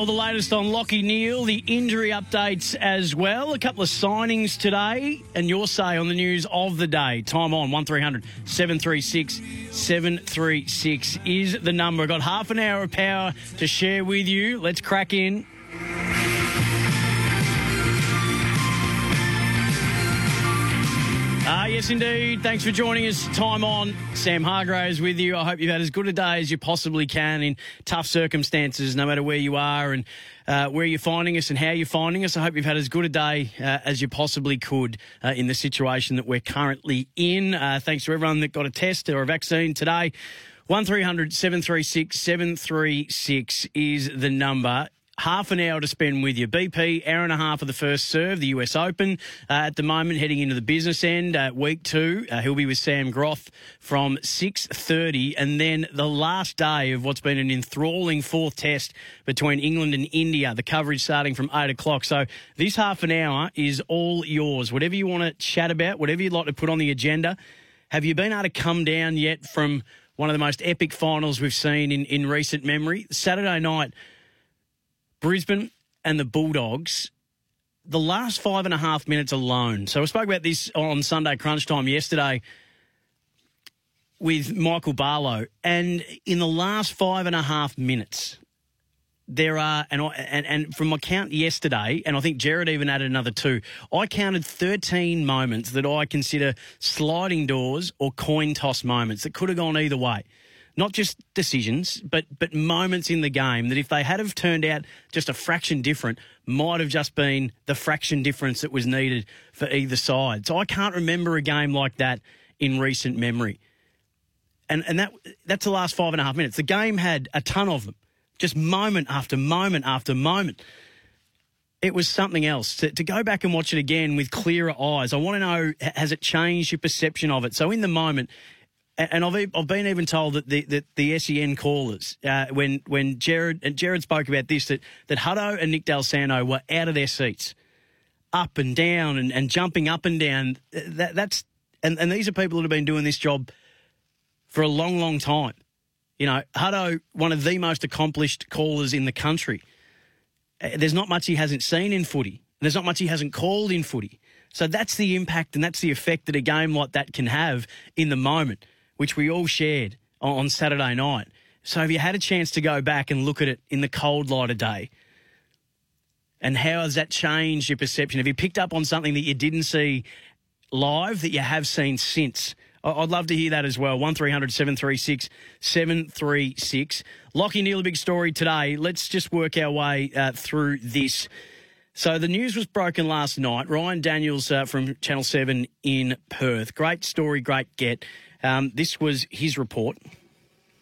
All the latest on Lockie Neale, the injury updates as well. A couple of signings today, and your say on the news of the day. Time on 1300 736 736 is the number. Got half an hour of power to share with you. Let's crack in. Ah, yes, indeed. Thanks for joining us. Time on. Sam Hargraves with you. I hope you've had as good a day as you possibly can in tough circumstances, no matter where you are and uh, where you're finding us and how you're finding us. I hope you've had as good a day uh, as you possibly could uh, in the situation that we're currently in. Uh, thanks to everyone that got a test or a vaccine today. 1300 736 736 is the number half an hour to spend with you. BP, hour and a half of the first serve, the US Open. Uh, at the moment, heading into the business end, uh, week two, uh, he'll be with Sam Groth from 6.30. And then the last day of what's been an enthralling fourth test between England and India, the coverage starting from 8 o'clock. So this half an hour is all yours. Whatever you want to chat about, whatever you'd like to put on the agenda. Have you been able to come down yet from one of the most epic finals we've seen in, in recent memory? Saturday night, Brisbane and the Bulldogs, the last five and a half minutes alone. So I spoke about this on Sunday Crunch Time yesterday with Michael Barlow, and in the last five and a half minutes, there are, and, I, and and from my count yesterday, and I think Jared even added another two. I counted thirteen moments that I consider sliding doors or coin toss moments that could have gone either way not just decisions, but but moments in the game that if they had have turned out just a fraction different, might have just been the fraction difference that was needed for either side. So I can't remember a game like that in recent memory. And and that that's the last five and a half minutes. The game had a ton of them, just moment after moment after moment. It was something else. To, to go back and watch it again with clearer eyes, I want to know has it changed your perception of it? So in the moment, and I've I've been even told that the that the SEN callers uh, when when Jared and Jared spoke about this that that Hutto and Nick Dal Santo were out of their seats, up and down and, and jumping up and down. That that's and, and these are people that have been doing this job for a long long time. You know, Hutto, one of the most accomplished callers in the country. Uh, There's not much he hasn't seen in footy. There's not much he hasn't called in footy. So that's the impact and that's the effect that a game like that can have in the moment which we all shared on Saturday night. So have you had a chance to go back and look at it in the cold light of day? And how has that changed your perception? Have you picked up on something that you didn't see live that you have seen since? I'd love to hear that as well. 1300 736 736. Lockie Neale, a big story today. Let's just work our way uh, through this. So the news was broken last night. Ryan Daniels uh, from Channel 7 in Perth. Great story, great get. Um, this was his report.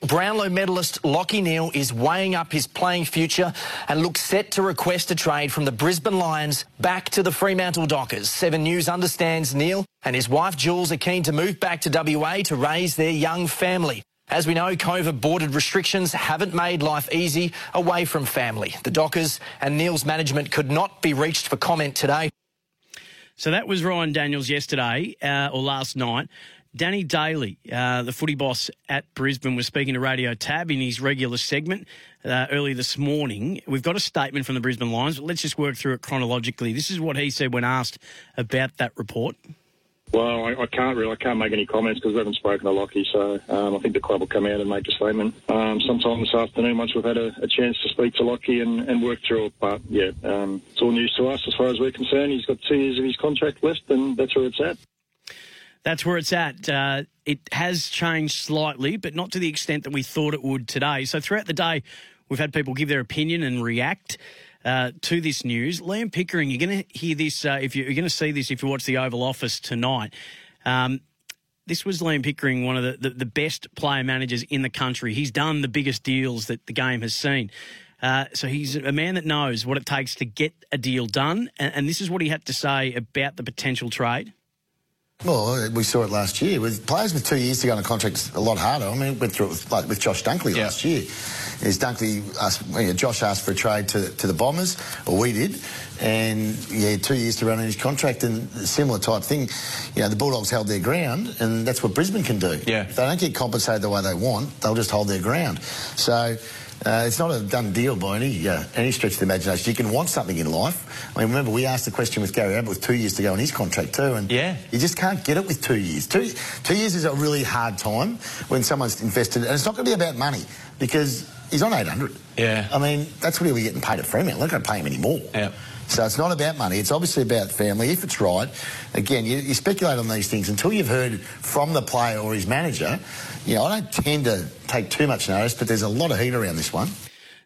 Brownlow medalist Lockie Neale is weighing up his playing future and looks set to request a trade from the Brisbane Lions back to the Fremantle Dockers. Seven News understands Neale and his wife Jules are keen to move back to WA to raise their young family. As we know, COVID bordered restrictions haven't made life easy away from family. The Dockers and Neale's management could not be reached for comment today. So that was Ryan Daniels yesterday uh, or last night. Danny Daly, uh, the footy boss at Brisbane, was speaking to Radio Tab in his regular segment uh, early this morning. We've got a statement from the Brisbane Lions, but let's just work through it chronologically. This is what he said when asked about that report. Well, I, I, can't really, I can't make any comments because we haven't spoken to Lockie. So um, I think the club will come out and make a statement um, sometime this afternoon once we've had a, a chance to speak to Lockie and, and work through it. But yeah, um, it's all news to us as far as we're concerned. He's got two years of his contract left, and that's where it's at. That's where it's at. Uh, it has changed slightly, but not to the extent that we thought it would today. So throughout the day, we've had people give their opinion and react. Uh, to this news. Liam Pickering, you're going to hear this uh, if you, are going to see this if you watch the Oval Office tonight. Um, this was Liam Pickering, one of the, the, the, best player managers in the country. He's done the biggest deals that the game has seen. Uh, so he's a man that knows what it takes to get a deal done. And, and this is what he had to say about the potential trade. Well, we saw it last year. With players with two years to go on a contract, a lot harder. I mean, went through it with, like with Josh Dunkley yeah. last year. Is Dunkley asked, you Josh asked for a trade to, to the Bombers, or we did, and yeah, two years to run on his contract, and similar type thing. You know, the Bulldogs held their ground, and that's what Brisbane can do. Yeah. If they don't get compensated the way they want, they'll just hold their ground. So uh, it's not a done deal by any uh, any stretch of the imagination. You can want something in life. I mean, remember we asked the question with Gary Ablett with two years to go on his contract too, and yeah. you just can't get it with two years. Two two years is a really hard time when someone's invested, and it's not going to be about money because he's on 800. Yeah. I mean, that's what he'll be getting paid at Fremantle. They're not going to pay him any more. Yeah. So it's not about money. It's obviously about family. If it's right, again, you, you, speculate on these things until you've heard from the player or his manager. You know, I don't tend to take too much notice, but there's a lot of heat around this one.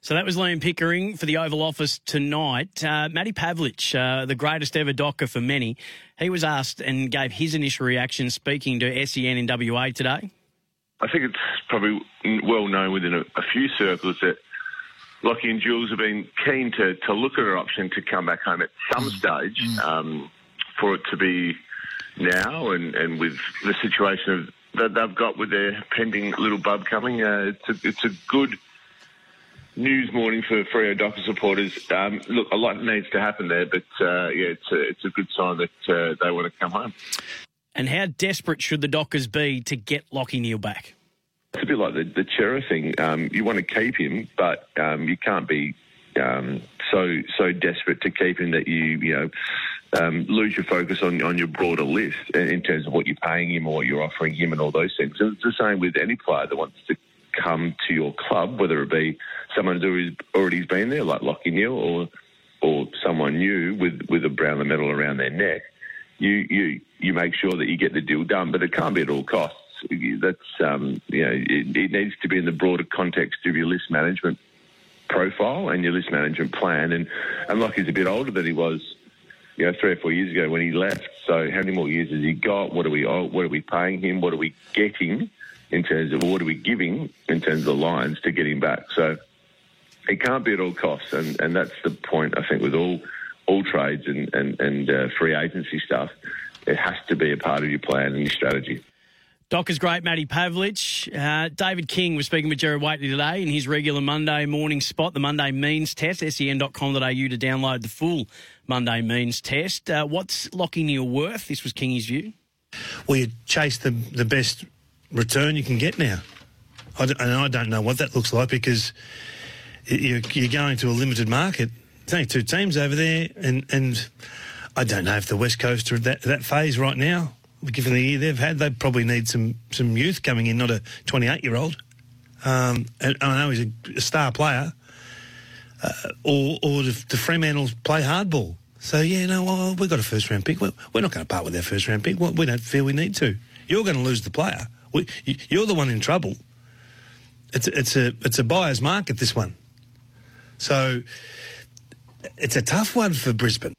So that was Liam Pickering for the Oval Office tonight. Uh, Matty Pavlich, uh, the greatest ever docker for many, he was asked and gave his initial reaction speaking to SEN in WA today. I think it's probably well known within a, a few circles that Lockie and Jules have been keen to, to look at an option to come back home at some mm. stage. Mm. Um, for it to be now, and, and with the situation of, that they've got with their pending little bub coming, uh, it's, a, it's a good news morning for Freo Docker supporters. Um, look, a lot needs to happen there, but uh, yeah, it's a, it's a good sign that uh, they want to come home. And how desperate should the Dockers be to get Lockie Neale back? It's a bit like the, the Cerra thing. Um, you want to keep him, but um, you can't be um, so so desperate to keep him that you you know um, lose your focus on on your broader list in terms of what you're paying him or what you're offering him and all those things. And it's the same with any player that wants to come to your club, whether it be someone who's already been there, like Lockie Neale, or or someone new with with a Brownlow medal around their neck. You you you make sure that you get the deal done, but it can't be at all costs. That's um, you know it, it needs to be in the broader context of your list management profile and your list management plan. And and Lockie's a bit older than he was, you know, three or four years ago when he left. So how many more years has he got? What are we what are we paying him? What are we getting? in terms of what are we giving in terms of the lines to get him back. So it can't be at all costs, and, and that's the point I think with all all trades and and, and uh, free agency stuff. It has to be a part of your plan and your strategy. Docker's great, Matty Pavlich. Uh, David King was speaking with Gerard Whateley today in his regular Monday morning spot, the Monday Means Test, sen.com.au to download the full Monday Means Test. Uh, what's Lockie Neale worth? This was Kingy's view. Well, you chase the, the best return you can get now. I and I don't know what that looks like because you're, you're going to a limited market. There's only two teams over there, and, and I don't know if the West Coast are at that, that phase right now. Given the year they've had, they probably need some, some youth coming in, not a 28 year old. Um, and I know he's a, a star player, uh, or or the, Fremantles play hardball. So yeah, no, well, we've got a first round pick. We're, we're not going to part with our first round pick. We don't feel we need to. You're going to lose the player. We, you're the one in trouble. It's it's a it's a buyer's market. This one, so it's a tough one for Brisbane.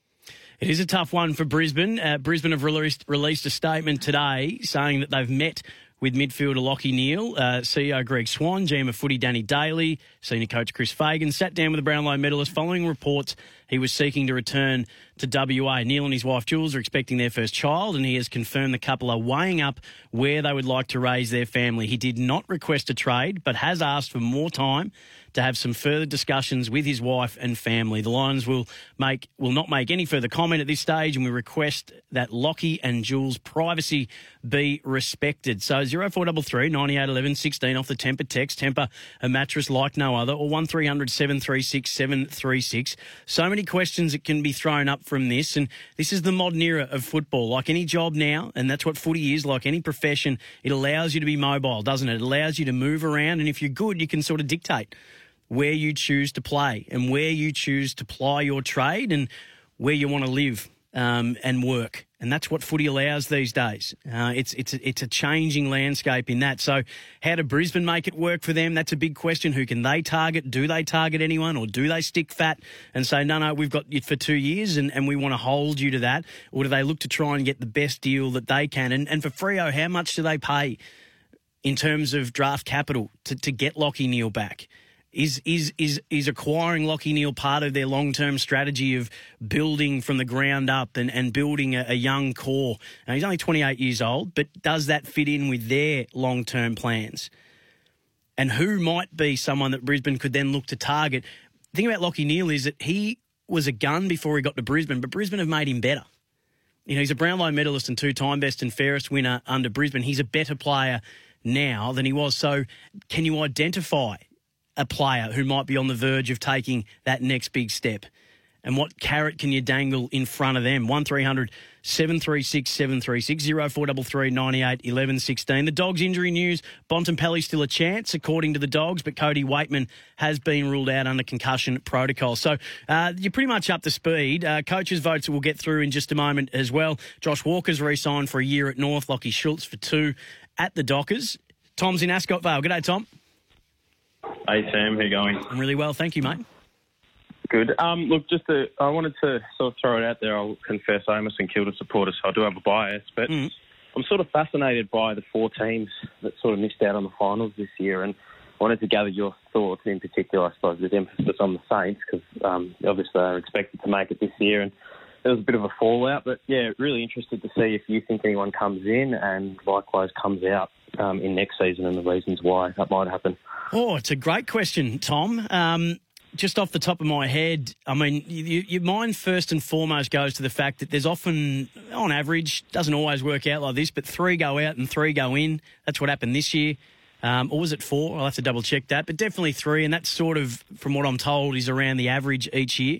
It is a tough one for Brisbane. Uh, Brisbane have released released a statement today saying that they've met with midfielder Lockie Neale, uh, CEO Greg Swann, GM of footy Danny Daly, senior coach Chris Fagan, sat down with the Brownlow medalist following reports he was seeking to return to WA. Neale and his wife Jules are expecting their first child, and he has confirmed the couple are weighing up where they would like to raise their family. He did not request a trade, but has asked for more time to have some further discussions with his wife and family. The Lions will make will not make any further comment at this stage, and we request that Lockie and Jules' privacy be respected. So 0433 9811 16 off the Tempur text. Tempur a mattress like no other, or 1300 736 736. So many questions that can be thrown up from this, and this is the modern era of football. Like any job now, and that's what footy is, like any profession, it allows you to be mobile, doesn't it? It allows you to move around, and if you're good, you can sort of dictate where you choose to play and where you choose to ply your trade and where you want to live um, and work. And that's what footy allows these days. Uh, it's it's it's a changing landscape in that. So, how do Brisbane make it work for them? That's a big question. Who can they target? Do they target anyone, or do they stick fat and say, no, no, we've got you for two years, and, and we want to hold you to that, or do they look to try and get the best deal that they can? And and for Freo, how much do they pay in terms of draft capital to, to get Lockie Neale back? Is is is is acquiring Lockie Neale part of their long term strategy of building from the ground up and, and building a, a young core? Now, he's only 28 years old, but does that fit in with their long term plans? And who might be someone that Brisbane could then look to target? The thing about Lockie Neale is that he was a gun before he got to Brisbane, but Brisbane have made him better. You know, he's a Brownlow medalist and two time best and fairest winner under Brisbane. He's a better player now than he was. So, can you identify a player who might be on the verge of taking that next big step? And what carrot can you dangle in front of them? 1300 736 736 0433 98 11 16. The Dogs injury news Bontempelli's still a chance, according to the Dogs, but Cody Weightman has been ruled out under concussion protocol. So uh, you're pretty much up to speed. Uh, coaches' votes we'll get through in just a moment as well. Josh Walker's re signed for a year at North, Lockie Schultz for two at the Dockers. Tom's in Ascot Vale. G'day, Tom. Hey Sam, how you going? I'm really well, thank you, mate. Good. Um, look, just to, I wanted to sort of throw it out there. I'll confess I'm a St Kilda supporter, so I do have a bias, but Mm. I'm sort of fascinated by the four teams that sort of missed out on the finals this year, and wanted to gather your thoughts in particular. I suppose with emphasis on the Saints, because um, obviously they're expected to make it this year, and there was a bit of a fallout. But yeah, really interested to see if you think anyone comes in and likewise comes out um, in next season, and the reasons why that might happen. Oh, it's a great question, Tom. Um, just off the top of my head, I mean, you, your mind first and foremost goes to the fact that there's often, on average, doesn't always work out like this, but three go out and three go in. That's what happened this year. Um, or was it four? I'll have to double check that, but definitely three, and that's sort of, from what I'm told, is around the average each year.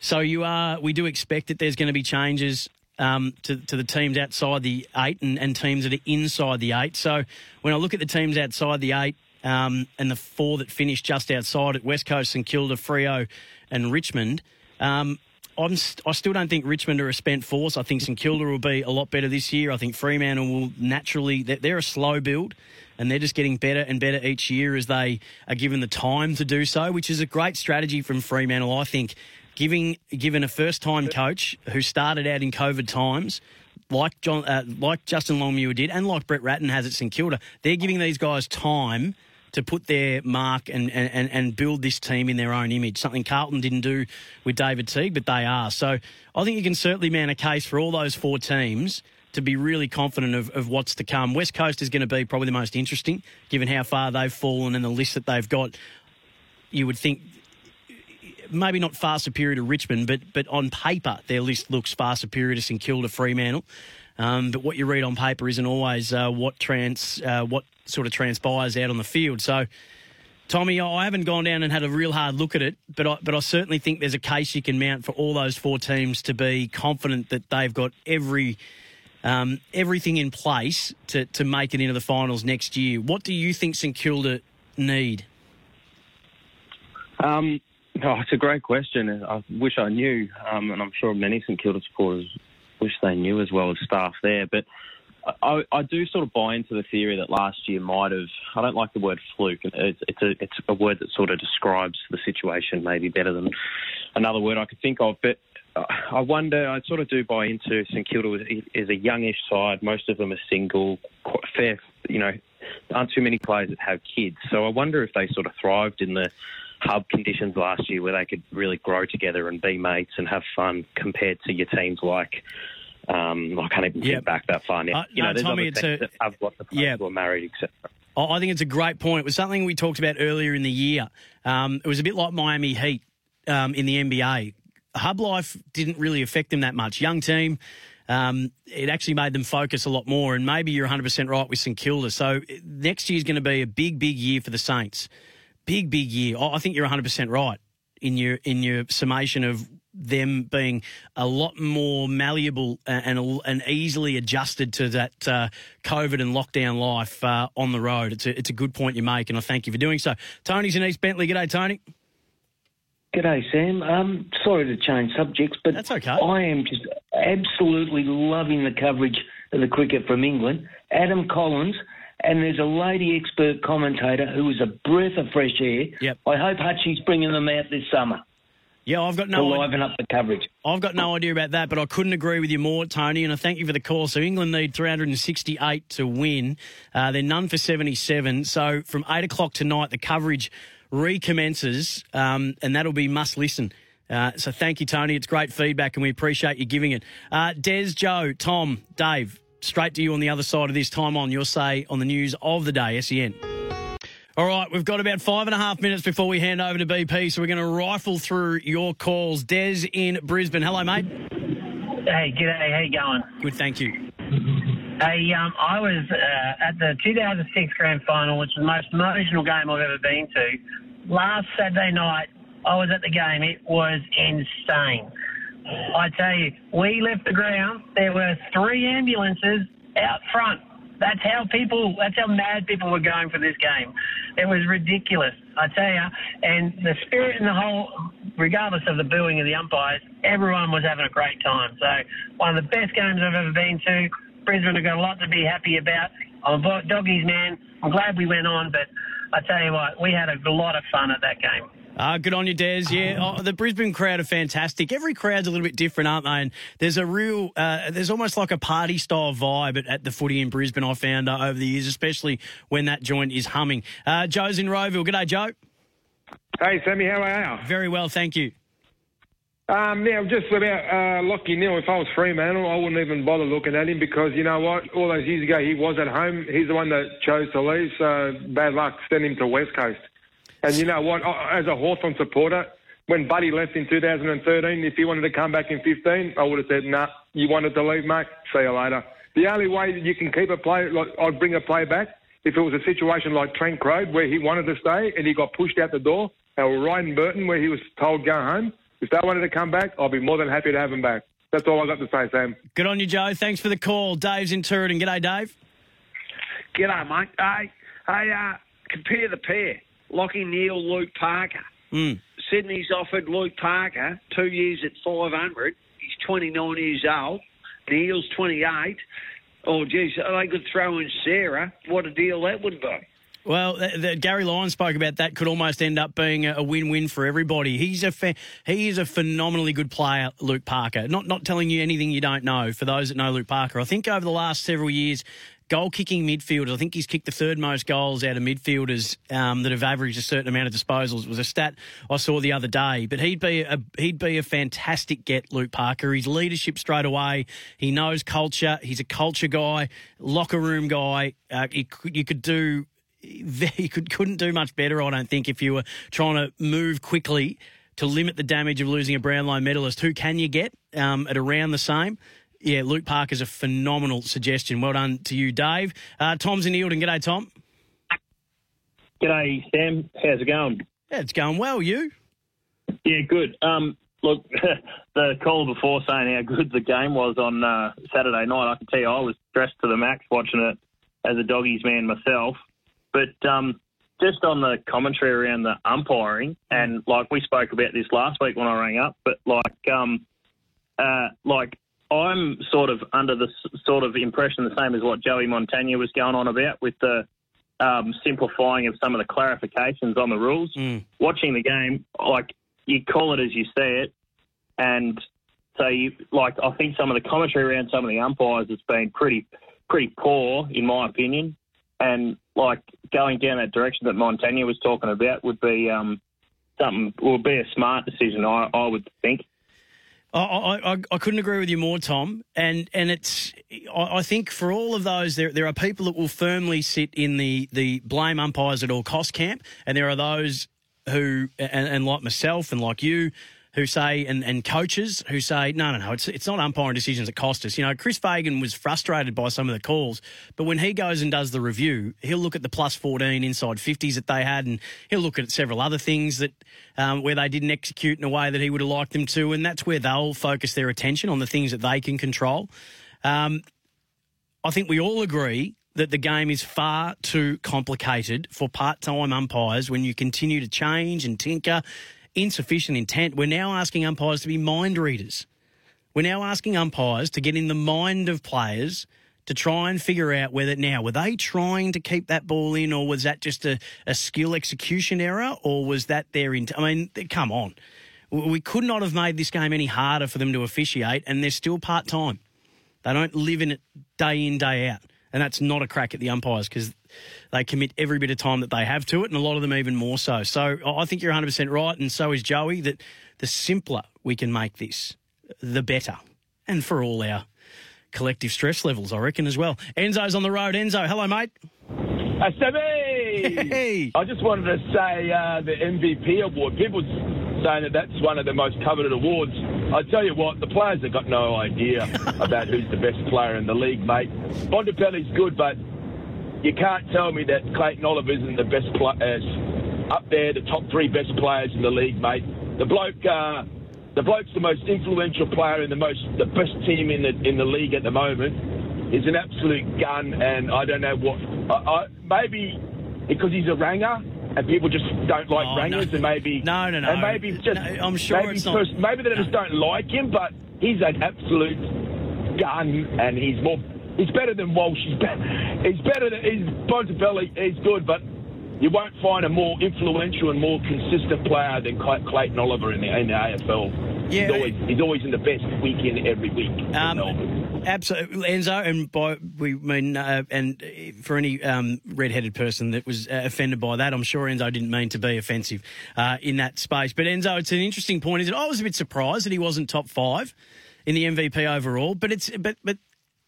So you are, we do expect that there's going to be changes um, to, to the teams outside the eight and, and teams that are inside the eight. So when I look at the teams outside the eight um, and the four that finished just outside at West Coast, St Kilda, Freo, and Richmond. Um, I'm st- I still don't think Richmond are a spent force. I think St Kilda will be a lot better this year. I think Fremantle will naturally. They're, they're a slow build, and they're just getting better and better each year as they are given the time to do so, which is a great strategy from Fremantle. I think giving given a first time coach who started out in COVID times. Like John, uh, like Justin Longmuir did, and like Brett Ratten has at St Kilda, they're giving these guys time to put their mark and, and, and build this team in their own image. Something Carlton didn't do with David Teague, but they are. So I think you can certainly man a case for all those four teams to be really confident of, of what's to come. West Coast is going to be probably the most interesting, given how far they've fallen and the list that they've got. You would think maybe not far superior to Richmond, but but on paper their list looks far superior to St Kilda, Fremantle. Um, but what you read on paper isn't always uh, what trans uh, what sort of transpires out on the field. So, Tommy, I haven't gone down and had a real hard look at it, but I, but I certainly think there's a case you can mount for all those four teams to be confident that they've got every. Um, everything in place to, to make it into the finals next year. What do you think St Kilda need? Um, oh, it's a great question. I wish I knew, um, and I'm sure many St Kilda supporters wish they knew as well as staff there. But I, I do sort of buy into the theory that last year might have. I don't like the word fluke. It's, it's a it's a word that sort of describes the situation maybe better than another word I could think of. But I wonder. I sort of do buy into St Kilda is a youngish side. Most of them are single, fair. You know, aren't too many players that have kids. So I wonder if they sort of thrived in the pub conditions last year where they could really grow together and be mates and have fun compared to your teams like. Um, I can't even Yep. think back that far now. Uh, you know, there's Tommy, it's a- that have lots of Yeah. who are married, etc. I I think it's a great point. It was something we talked about earlier in the year. Um, it was a bit like Miami Heat um, in the NBA. Hub life didn't really affect them that much. Young team. Um, it actually made them focus a lot more, and maybe you're 100% right with St Kilda. So next year is going to be a big, big year for the Saints. Big, big year. I I think you're 100% right in your in your summation of them being a lot more malleable and and, and easily adjusted to that uh, COVID and lockdown life uh, on the road. It's a, it's a good point you make, and I thank you for doing so. Tony's in East Bentleigh. G'day, Tony. G'day, Sam. Um, sorry to change subjects, but That's okay. I am just absolutely loving the coverage of the cricket from England. Adam Collins, and there's a lady expert commentator who is a breath of fresh air. Yep. I hope Hutchie's bringing them out this summer Yeah, I've got to no idea. liven up the coverage. I've got no idea about that, but I couldn't agree with you more, Tony, and I thank you for the call. So England need 368 to win. Uh, they're none for 77. So from 8 o'clock tonight, the coverage recommences, um, and that'll be must listen. Uh, so thank you, Tony. It's great feedback, and we appreciate you giving it. Uh, Des, Joe, Tom, Dave, straight to you on the other side of this. Time on your say on the news of the day, SEN. All right, we've got about five and a half minutes before we hand over to BP, so we're going to rifle through your calls. Des in Brisbane. Hello, mate. Hey, g'day. How you going? Good, thank you. Hey, um, I was uh, at the 2006 Grand Final, which was the most emotional game I've ever been to. Last Saturday night, I was at the game. It was insane. I tell you, we left the ground. There were three ambulances out front. That's how people. That's how mad people were going for this game. It was ridiculous. I tell you, and the spirit in the whole, regardless of the booing of the umpires, everyone was having a great time. So one of the best games I've ever been to. Brisbane have got a lot to be happy about. I'm a doggies man. I'm glad we went on, but I tell you what, we had a lot of fun at that game. Uh, good on you, Des. Yeah, oh, the Brisbane crowd are fantastic. Every crowd's a little bit different, aren't they? And there's a real, uh, there's almost like a party style vibe at, at the footy in Brisbane. I found uh, over the years, especially when that joint is humming. Uh, Joe's in Rowville. Good day, Joe. Hey, Sammy, how are you? Very well, thank you. Um, now, just about uh, Lockie Neale, if I was Fremantle, I wouldn't even bother looking at him because, you know what, all those years ago he was at home. He's the one that chose to leave, so bad luck. Send him to West Coast. And you know what, as a Hawthorn supporter, when Buddy left in 2013, if he wanted to come back in 15, I would have said, nah, you wanted to leave, mate, see you later. The only way that you can keep a player, like I'd bring a player back, if it was a situation like Trent Croad where he wanted to stay and he got pushed out the door, or Ryan Burton where he was told go home, if they wanted to come back, I'll be more than happy to have him back. That's all I've got to say, Sam. Good on you, Joe. Thanks for the call. Dave's in Turretin. G'day, Dave. G'day, mate. Hey, hey, uh, compare the pair. Lockie Neale, Luke Parker. Mm. Sydney's offered Luke Parker two years at 500. He's 29 years old. Neale's 28. Oh, geez, they could throw in Cerra. What a deal that would be. Well, the, the, Gary Lyon spoke about that. Could almost end up being a, a win-win for everybody. He's a fa- he is a phenomenally good player, Luke Parker. Not not telling you anything you don't know. For those that know Luke Parker, I think over the last several years, goal kicking midfielders. I think he's kicked the third most goals out of midfielders um, that have averaged a certain amount of disposals. It was a stat I saw the other day. But he'd be a he'd be a fantastic get, Luke Parker. His leadership straight away. He knows culture. He's a culture guy, locker room guy. Uh, he, you could do you could, couldn't do much better, I don't think, if you were trying to move quickly to limit the damage of losing a Brownlow medalist. Who can you get um, at around the same? Yeah, Luke Park is a phenomenal suggestion. Well done to you, Dave. Uh, Tom's in Eildon. G'day, Tom. G'day, Sam. How's it going? Yeah, it's going well. You? Yeah, good. Um, look, the call before saying how good the game was on uh, Saturday night, I can tell you I was dressed to the max watching it as a doggies man myself. But um, just on the commentary around the umpiring, and like we spoke about this last week when I rang up, but like, um, uh, like I'm sort of under the sort of impression the same as what Joey Montagna was going on about with the um, simplifying of some of the clarifications on the rules. Watching the game, like you call it as you see it, and so you like I think some of the commentary around some of the umpires has been pretty pretty poor in my opinion, and like going down that direction that Montagna was talking about would be um, something would be a smart decision. I, I would think. I, I, I, couldn't agree with you more, Tom. And and it's I, I think for all of those, there there are people that will firmly sit in the the blame umpires at all cost camp, and there are those who and, and like myself and like you who say, and, and coaches who say, no, no, no, it's, it's not umpiring decisions that cost us. You know, Chris Fagan was frustrated by some of the calls, but when he goes and does the review, he'll look at the plus 14 inside 50s that they had, and he'll look at several other things that um, where they didn't execute in a way that he would have liked them to, and that's where they'll focus their attention on the things that they can control. Um, I think we all agree that the game is far too complicated for part time umpires when you continue to change and tinker insufficient intent. We're now asking umpires to be mind readers. We're now asking umpires to get in the mind of players to try and figure out whether now were they trying to keep that ball in or was that just a, a skill execution error or was that their intent? I mean come on we could not have made this game any harder for them to officiate and they're still part time they don't live in it day in day out and that's not a crack at the umpires because they commit every bit of time that they have to it, and a lot of them even more so. So I think you're 100% right, and so is Joey, that the simpler we can make this, the better. And for all our collective stress levels, I reckon, as well. Enzo's on the road. Enzo, hello, mate. Uh, hey. I just wanted to say uh, the MVP award. People saying that that's one of the most coveted awards. I tell you what, the players have got no idea about who's the best player in the league, mate. Bontempelli's good, but you can't tell me that Clayton Oliver isn't the best player, uh, up there, the top three best players in the league, mate. The bloke, uh, the bloke's the most influential player in the most, the best team in the in the league at the moment. He's an absolute gun, and I don't know what. I, I, maybe because he's a ranger, and people just don't like Oh, rangers, no. and maybe No, no, no. and maybe just No, I'm sure maybe it's not- pers- maybe they just don't like him, but he's an absolute gun, and he's more. He's better than Walsh. He's, be- he's better than he's Bontempelli. He's good, but you won't find a more influential and more consistent player than Clay- Clayton Oliver in the, in the AFL. Yeah. he's always, he's always in the best week in every week. Um, absolutely, Enzo, and by we mean, uh, and for any um, red-headed person that was uh, offended by that, I'm sure Enzo didn't mean to be offensive uh, in that space. But Enzo, it's an interesting point. Is that I was a bit surprised that he wasn't top five in the MVP overall, but it's but but.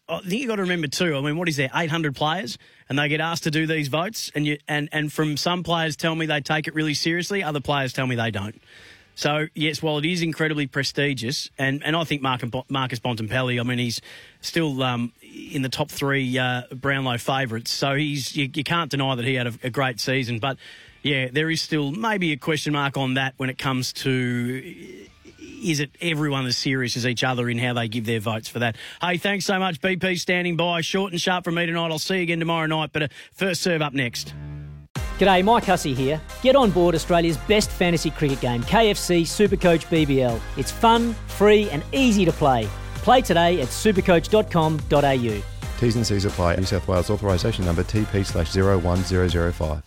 I think you got to remember too. I mean, what is there? Eight hundred players, and they get asked to do these votes, and you and and from some players tell me they take it really seriously. Other players tell me they don't. So yes, while it is incredibly prestigious, and, and I think Mark, Marcus Bontempelli, I mean, he's still um, in the top three uh, Brownlow favourites. So he's you, you can't deny that he had a, a great season. But yeah, there is still maybe a question mark on that when it comes to is it everyone as serious as each other in how they give their votes for that. Hey, thanks so much, BP, standing by. Short and sharp from me tonight. I'll see you again tomorrow night. But uh, first serve up next. G'day, Mike Hussey here. Get on board Australia's best fantasy cricket game, KFC Supercoach BBL. It's fun, free, and easy to play. Play today at supercoach.com.au. T's and C's apply. New South Wales authorisation number TP slash 01005.